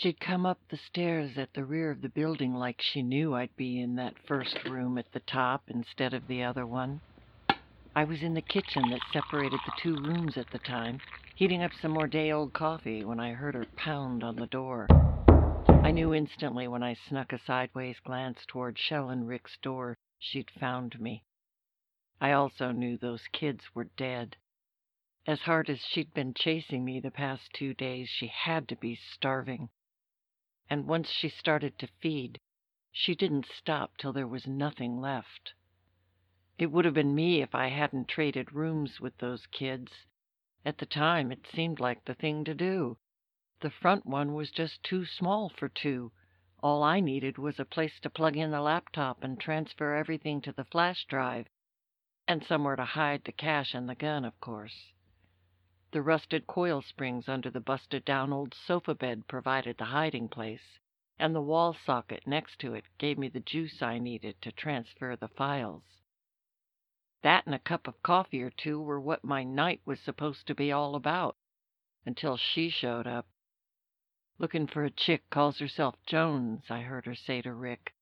She'd come up the stairs at the rear of the building like she knew I'd be in that first room at the top instead of the other one. I was in the kitchen that separated the two rooms at the time, heating up some more day old coffee when I heard her pound on the door. I knew instantly when I snuck a sideways glance toward Shell and Rick's door she'd found me. I also knew those kids were dead. As hard as she'd been chasing me the past two days, she had to be starving. And once she started to feed, she didn't stop till there was nothing left. It would have been me if I hadn't traded rooms with those kids. At the time, it seemed like the thing to do. The front one was just too small for two. All I needed was a place to plug in the laptop and transfer everything to the flash drive, and somewhere to hide the cash and the gun, of course. The rusted coil springs under the busted down old sofa bed provided the hiding place, and the wall socket next to it gave me the juice I needed to transfer the files. That and a cup of coffee or two were what my night was supposed to be all about, until she showed up. "Looking for a chick calls herself Jones," I heard her say to Rick.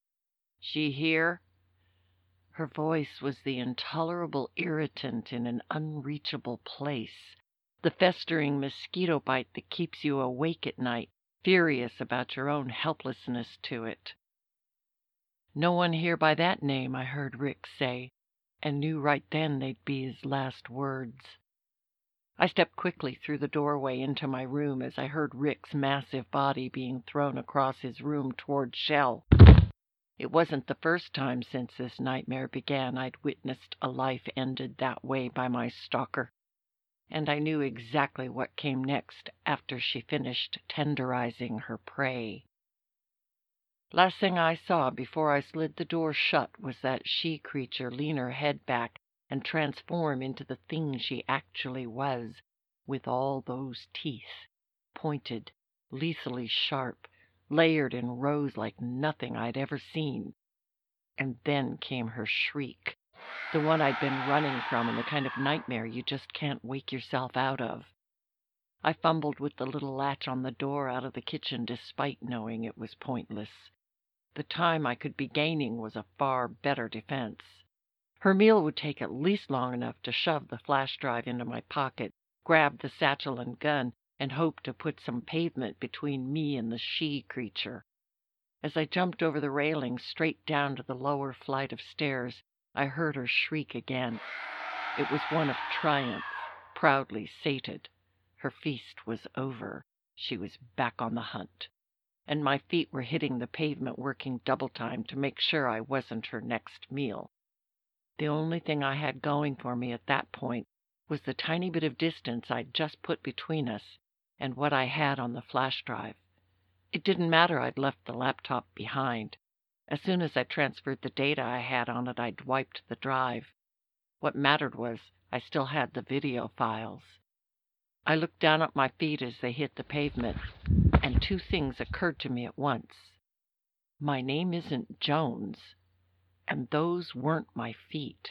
"She here?" Her voice was the intolerable irritant in an unreachable place, the festering mosquito bite that keeps you awake at night, furious about your own helplessness to it. "No one here by that name," I heard Rick say and knew right then they'd be his last words. I stepped quickly through the doorway into my room as I heard Rick's massive body being thrown across his room toward Shell. It wasn't the first time since this nightmare began I'd witnessed a life ended that way by my stalker, and I knew exactly what came next after she finished tenderizing her prey. Last thing I saw before I slid the door shut was that she creature lean her head back and transform into the thing she actually was, with all those teeth, pointed, lethally sharp, layered in rows like nothing I'd ever seen. And then came her shriek, the one I'd been running from and the kind of nightmare you just can't wake yourself out of. I fumbled with the little latch on the door out of the kitchen despite knowing it was pointless. The time I could be gaining was a far better defense. Her meal would take at least long enough to shove the flash drive into my pocket, grab the satchel and gun, and hope to put some pavement between me and the she creature. As I jumped over the railing straight down to the lower flight of stairs, I heard her shriek again. It was one of triumph, proudly sated. Her feast was over. She was back on the hunt and my feet were hitting the pavement working double time to make sure I wasn't her next meal. The only thing I had going for me at that point was the tiny bit of distance I'd just put between us and what I had on the flash drive. It didn't matter I'd left the laptop behind. As soon as I transferred the data I had on it, I'd wiped the drive. What mattered was I still had the video files. I looked down at my feet as they hit the pavement and two things occurred to me at once. My name isn't Jones, and those weren't my feet.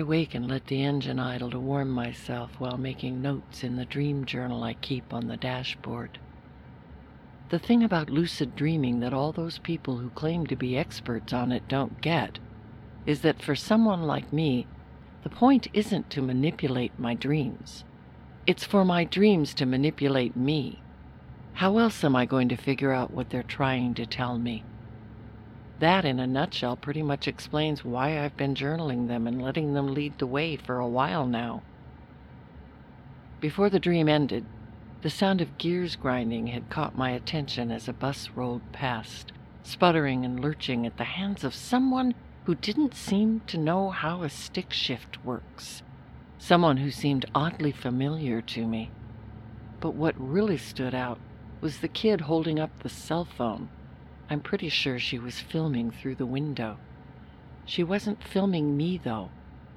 I wake and let the engine idle to warm myself while making notes in the dream journal I keep on the dashboard. The thing about lucid dreaming that all those people who claim to be experts on it don't get is that for someone like me, the point isn't to manipulate my dreams. It's for my dreams to manipulate me. How else am I going to figure out what they're trying to tell me? That, in a nutshell, pretty much explains why I've been journaling them and letting them lead the way for a while now. Before the dream ended, the sound of gears grinding had caught my attention as a bus rolled past, sputtering and lurching at the hands of someone who didn't seem to know how a stick shift works. someone who seemed oddly familiar to me. But what really stood out was the kid holding up the cell phone. I'm pretty sure she was filming through the window. She wasn't filming me, though.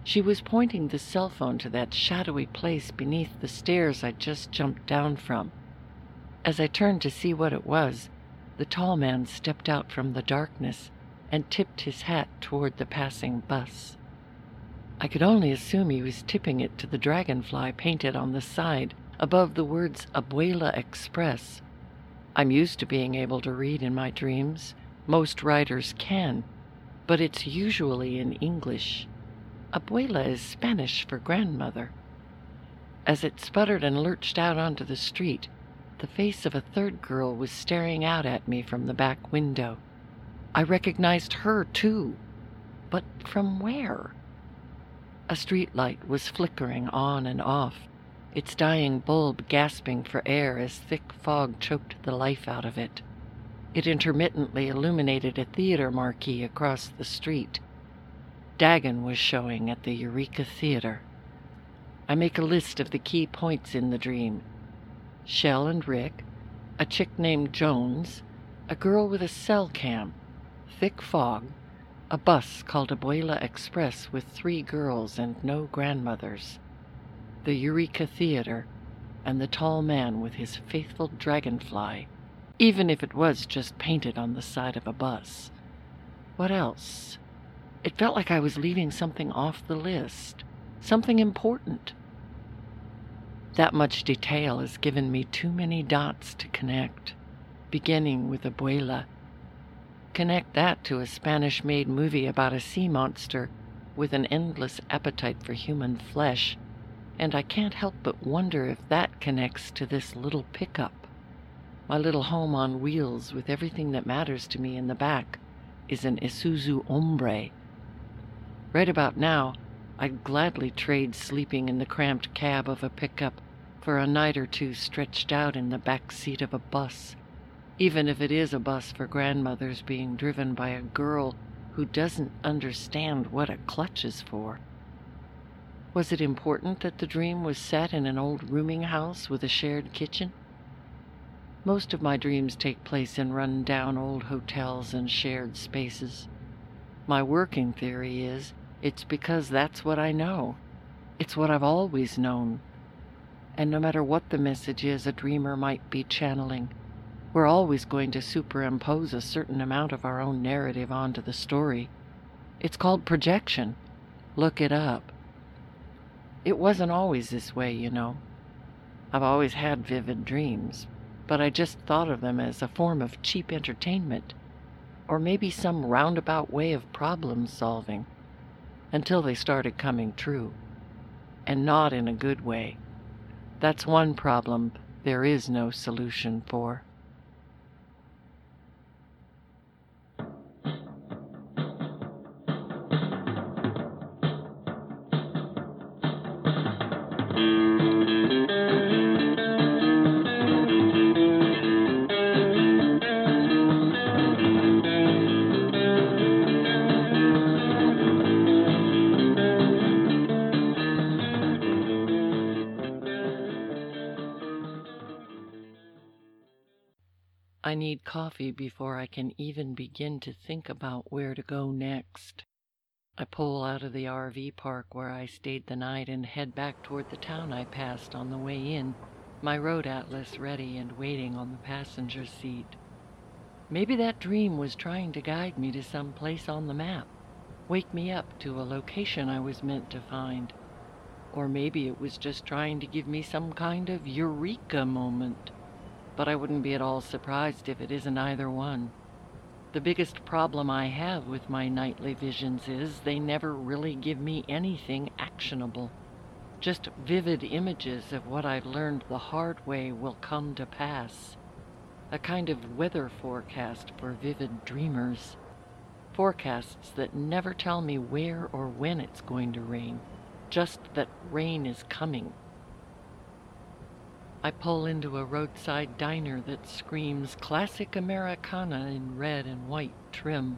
She was pointing the cell phone to that shadowy place beneath the stairs I'd just jumped down from. As I turned to see what it was, the tall man stepped out from the darkness and tipped his hat toward the passing bus. I could only assume he was tipping it to the dragonfly painted on the side above the words Abuela Express. I'm used to being able to read in my dreams. Most writers can, but it's usually in English. Abuela is Spanish for grandmother. As it sputtered and lurched out onto the street, the face of a third girl was staring out at me from the back window. I recognized her, too. But from where? A street light was flickering on and off, its dying bulb gasping for air as thick fog choked the life out of it. It intermittently illuminated a theater marquee across the street. Dagon was showing at the Eureka Theater. I make a list of the key points in the dream Shell and Rick, a chick named Jones, a girl with a cell cam, thick fog, a bus called Abuela Express with three girls and no grandmothers, the Eureka Theater, and the tall man with his faithful dragonfly, even if it was just painted on the side of a bus. What else? It felt like I was leaving something off the list, something important. That much detail has given me too many dots to connect, beginning with Abuela. Connect that to a Spanish made movie about a sea monster with an endless appetite for human flesh, and I can't help but wonder if that connects to this little pickup. My little home on wheels with everything that matters to me in the back is an Isuzu Hombre. Right about now, I'd gladly trade sleeping in the cramped cab of a pickup for a night or two stretched out in the back seat of a bus, even if it is a bus for grandmothers being driven by a girl who doesn't understand what a clutch is for. Was it important that the dream was set in an old rooming house with a shared kitchen? Most of my dreams take place in run down old hotels and shared spaces. My working theory is it's because that's what I know. It's what I've always known. And no matter what the message is a dreamer might be channeling, we're always going to superimpose a certain amount of our own narrative onto the story. It's called projection. Look it up. It wasn't always this way, you know. I've always had vivid dreams, but I just thought of them as a form of cheap entertainment, or maybe some roundabout way of problem solving until they started coming true. And not in a good way. That's one problem there is no solution for. I need coffee before I can even begin to think about where to go next. I pull out of the RV park where I stayed the night and head back toward the town I passed on the way in, my road atlas ready and waiting on the passenger seat. Maybe that dream was trying to guide me to some place on the map, wake me up to a location I was meant to find. Or maybe it was just trying to give me some kind of eureka moment but I wouldn't be at all surprised if it isn't either one. The biggest problem I have with my nightly visions is they never really give me anything actionable. Just vivid images of what I've learned the hard way will come to pass. A kind of weather forecast for vivid dreamers. Forecasts that never tell me where or when it's going to rain, just that rain is coming I pull into a roadside diner that screams classic Americana in red and white trim.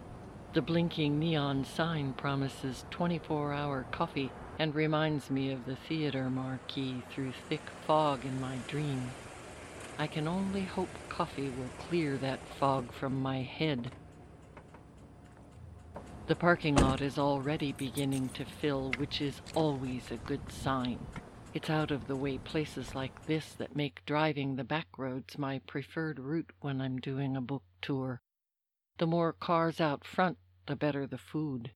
The blinking neon sign promises 24 hour coffee and reminds me of the theater marquee through thick fog in my dream. I can only hope coffee will clear that fog from my head. The parking lot is already beginning to fill, which is always a good sign. It's out of the way places like this that make driving the back roads my preferred route when I'm doing a book tour. The more cars out front, the better the food.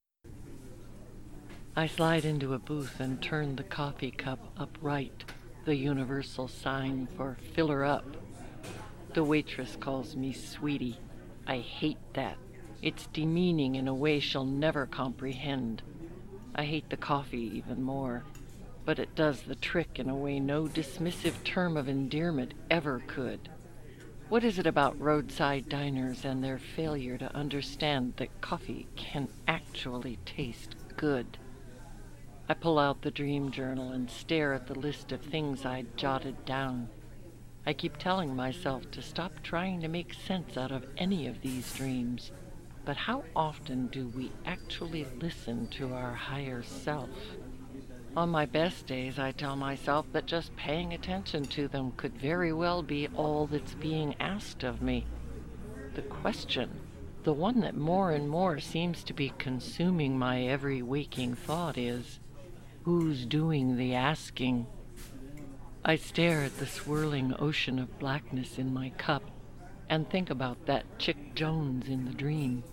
I slide into a booth and turn the coffee cup upright, the universal sign for filler up. The waitress calls me sweetie. I hate that. It's demeaning in a way she'll never comprehend. I hate the coffee even more, but it does the trick in a way no dismissive term of endearment ever could. What is it about roadside diners and their failure to understand that coffee can actually taste good? I pull out the dream journal and stare at the list of things I'd jotted down. I keep telling myself to stop trying to make sense out of any of these dreams. But how often do we actually listen to our higher self? On my best days, I tell myself that just paying attention to them could very well be all that's being asked of me. The question, the one that more and more seems to be consuming my every waking thought, is who's doing the asking? I stare at the swirling ocean of blackness in my cup and think about that Chick Jones in the dream.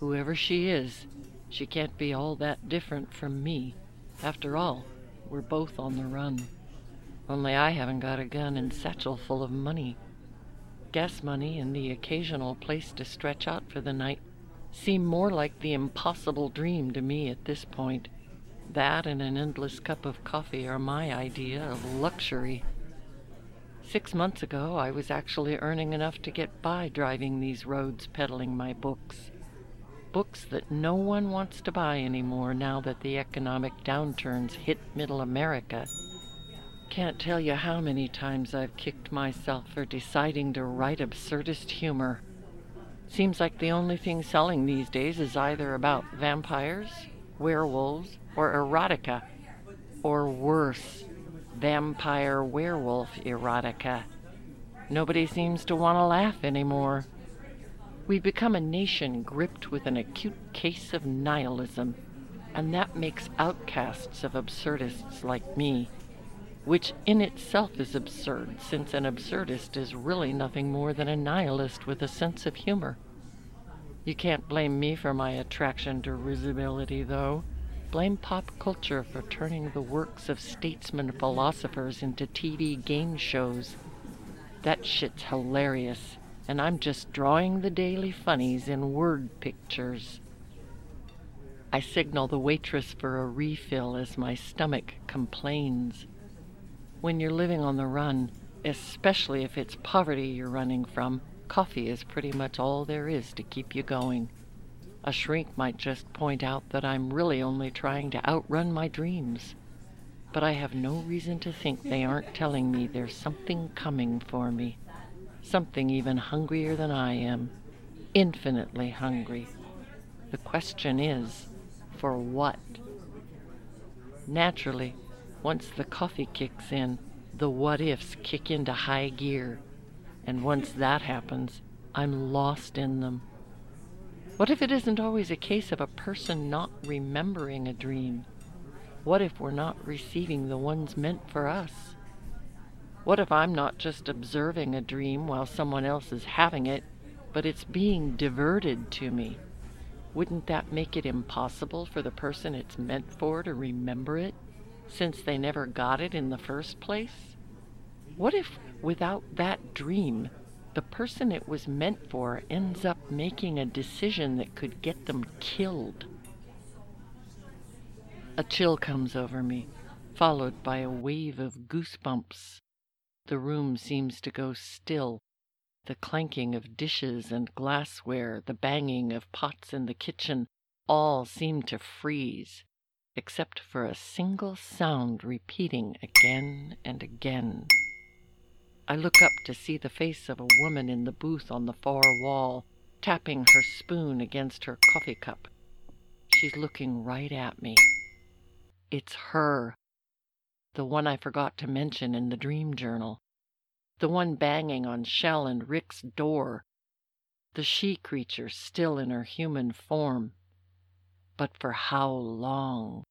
Whoever she is, she can't be all that different from me. After all, we're both on the run. Only I haven't got a gun and satchel full of money. Gas money and the occasional place to stretch out for the night seem more like the impossible dream to me at this point. That and an endless cup of coffee are my idea of luxury. Six months ago, I was actually earning enough to get by driving these roads peddling my books books that no one wants to buy anymore now that the economic downturns hit middle America. Can't tell you how many times I've kicked myself for deciding to write absurdist humor. Seems like the only thing selling these days is either about vampires, werewolves, or erotica. Or worse, vampire werewolf erotica. Nobody seems to want to laugh anymore. We've become a nation gripped with an acute case of nihilism, and that makes outcasts of absurdists like me, which in itself is absurd, since an absurdist is really nothing more than a nihilist with a sense of humor. You can't blame me for my attraction to risibility, though. Blame pop culture for turning the works of statesman philosophers into TV game shows. That shit's hilarious and I'm just drawing the daily funnies in word pictures. I signal the waitress for a refill as my stomach complains. When you're living on the run, especially if it's poverty you're running from, coffee is pretty much all there is to keep you going. A shrink might just point out that I'm really only trying to outrun my dreams. But I have no reason to think they aren't telling me there's something coming for me something even hungrier than I am, infinitely hungry. The question is, for what? Naturally, once the coffee kicks in, the what ifs kick into high gear, and once that happens, I'm lost in them. What if it isn't always a case of a person not remembering a dream? What if we're not receiving the ones meant for us? What if I'm not just observing a dream while someone else is having it, but it's being diverted to me? Wouldn't that make it impossible for the person it's meant for to remember it, since they never got it in the first place? What if, without that dream, the person it was meant for ends up making a decision that could get them killed? A chill comes over me, followed by a wave of goosebumps. The room seems to go still. The clanking of dishes and glassware, the banging of pots in the kitchen, all seem to freeze, except for a single sound repeating again and again. I look up to see the face of a woman in the booth on the far wall, tapping her spoon against her coffee cup. She's looking right at me. It's her. The one I forgot to mention in the dream journal. The one banging on Shell and Rick's door. The she creature still in her human form. But for how long?